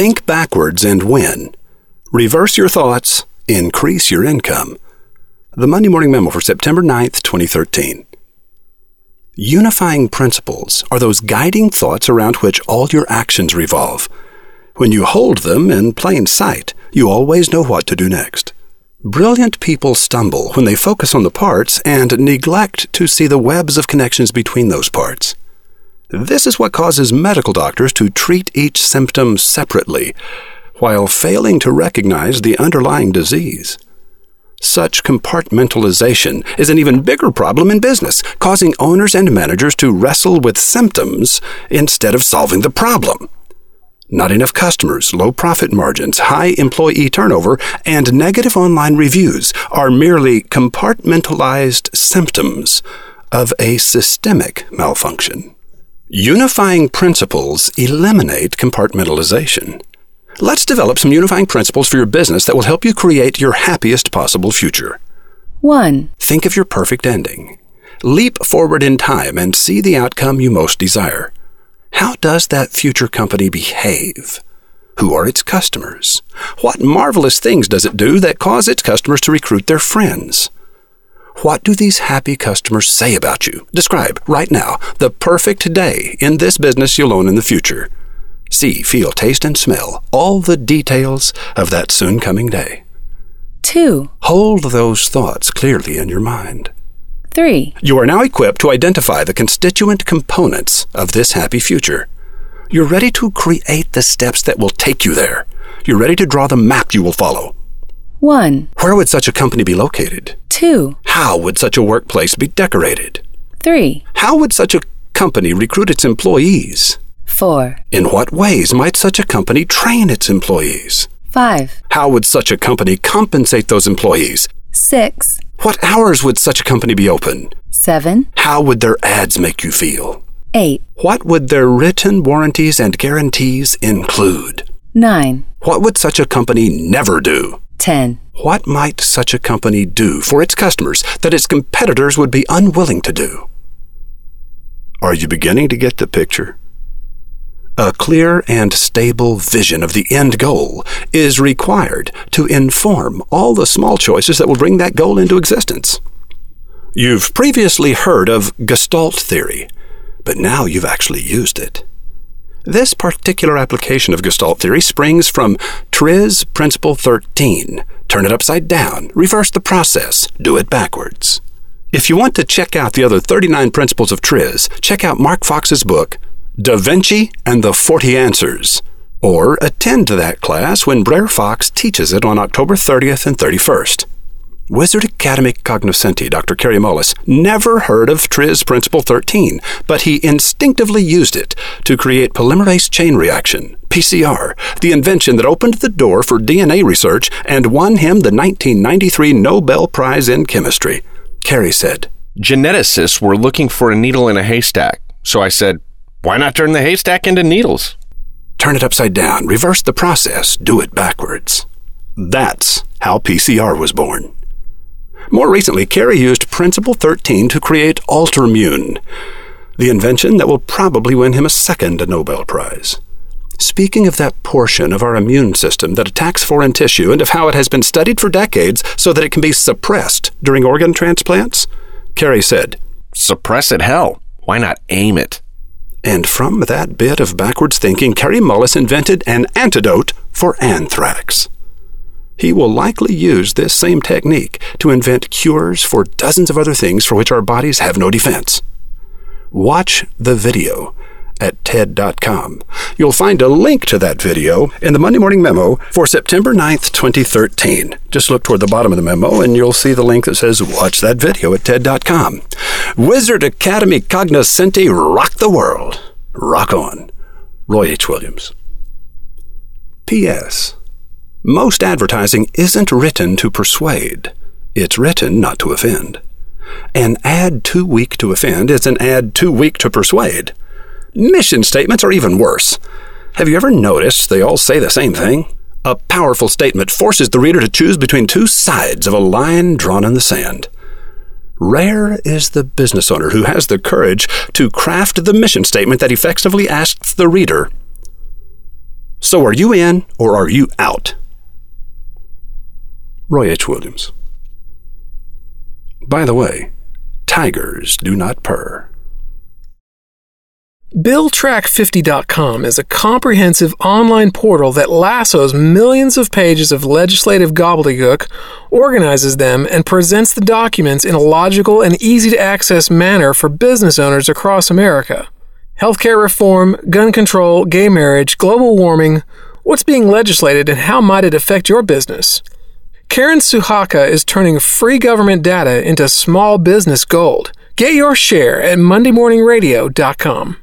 Think backwards and win. Reverse your thoughts, increase your income. The Monday Morning Memo for September 9th, 2013. Unifying principles are those guiding thoughts around which all your actions revolve. When you hold them in plain sight, you always know what to do next. Brilliant people stumble when they focus on the parts and neglect to see the webs of connections between those parts. This is what causes medical doctors to treat each symptom separately, while failing to recognize the underlying disease. Such compartmentalization is an even bigger problem in business, causing owners and managers to wrestle with symptoms instead of solving the problem. Not enough customers, low profit margins, high employee turnover, and negative online reviews are merely compartmentalized symptoms of a systemic malfunction. Unifying principles eliminate compartmentalization. Let's develop some unifying principles for your business that will help you create your happiest possible future. 1. Think of your perfect ending. Leap forward in time and see the outcome you most desire. How does that future company behave? Who are its customers? What marvelous things does it do that cause its customers to recruit their friends? What do these happy customers say about you? Describe, right now, the perfect day in this business you'll own in the future see, feel, taste, and smell all the details of that soon coming day. 2. Hold those thoughts clearly in your mind. 3. You are now equipped to identify the constituent components of this happy future. You're ready to create the steps that will take you there. You're ready to draw the map you will follow. 1. Where would such a company be located? 2. How would such a workplace be decorated? 3. How would such a company recruit its employees? 4. In what ways might such a company train its employees? 5. How would such a company compensate those employees? 6. What hours would such a company be open? 7. How would their ads make you feel? 8. What would their written warranties and guarantees include? 9. What would such a company never do? 10. What might such a company do for its customers that its competitors would be unwilling to do? Are you beginning to get the picture? A clear and stable vision of the end goal is required to inform all the small choices that will bring that goal into existence. You've previously heard of Gestalt theory, but now you've actually used it. This particular application of Gestalt theory springs from TRIZ Principle 13. Turn it upside down, reverse the process, do it backwards. If you want to check out the other 39 principles of TRIZ, check out Mark Fox's book, Da Vinci and the 40 Answers, or attend that class when Blair Fox teaches it on October 30th and 31st. Wizard Academy cognoscenti Dr. Kary Mullis never heard of TRIZ Principle 13, but he instinctively used it to create polymerase chain reaction, PCR, the invention that opened the door for DNA research and won him the 1993 Nobel Prize in Chemistry. Kary said, Geneticists were looking for a needle in a haystack, so I said, why not turn the haystack into needles? Turn it upside down, reverse the process, do it backwards. That's how PCR was born. More recently, Kary used Principle 13 to create Altermune, the invention that will probably win him a second Nobel Prize. Speaking of that portion of our immune system that attacks foreign tissue and of how it has been studied for decades so that it can be suppressed during organ transplants, Kary said, Suppress it, hell. Why not aim it? And from that bit of backwards thinking, Kary Mullis invented an antidote for anthrax. He will likely use this same technique to invent cures for dozens of other things for which our bodies have no defense. Watch the video at TED.com. You'll find a link to that video in the Monday Morning Memo for September 9th, 2013. Just look toward the bottom of the memo and you'll see the link that says Watch that video at TED.com. Wizard Academy Cognoscenti Rock the World. Rock on. Roy H. Williams. P.S. Most advertising isn't written to persuade, it's written not to offend. An ad too weak to offend is an ad too weak to persuade. Mission statements are even worse. Have you ever noticed they all say the same thing? A powerful statement forces the reader to choose between two sides of a line drawn in the sand. Rare is the business owner who has the courage to craft the mission statement that effectively asks the reader, So are you in or are you out? Roy H. Williams. By the way, tigers do not purr. BillTrack50.com is a comprehensive online portal that lassos millions of pages of legislative gobbledygook, organizes them, and presents the documents in a logical and easy to access manner for business owners across America. Healthcare reform, gun control, gay marriage, global warming, what's being legislated and how might it affect your business? Karen Suhaka is turning free government data into small business gold. Get your share at MondayMorningRadio.com.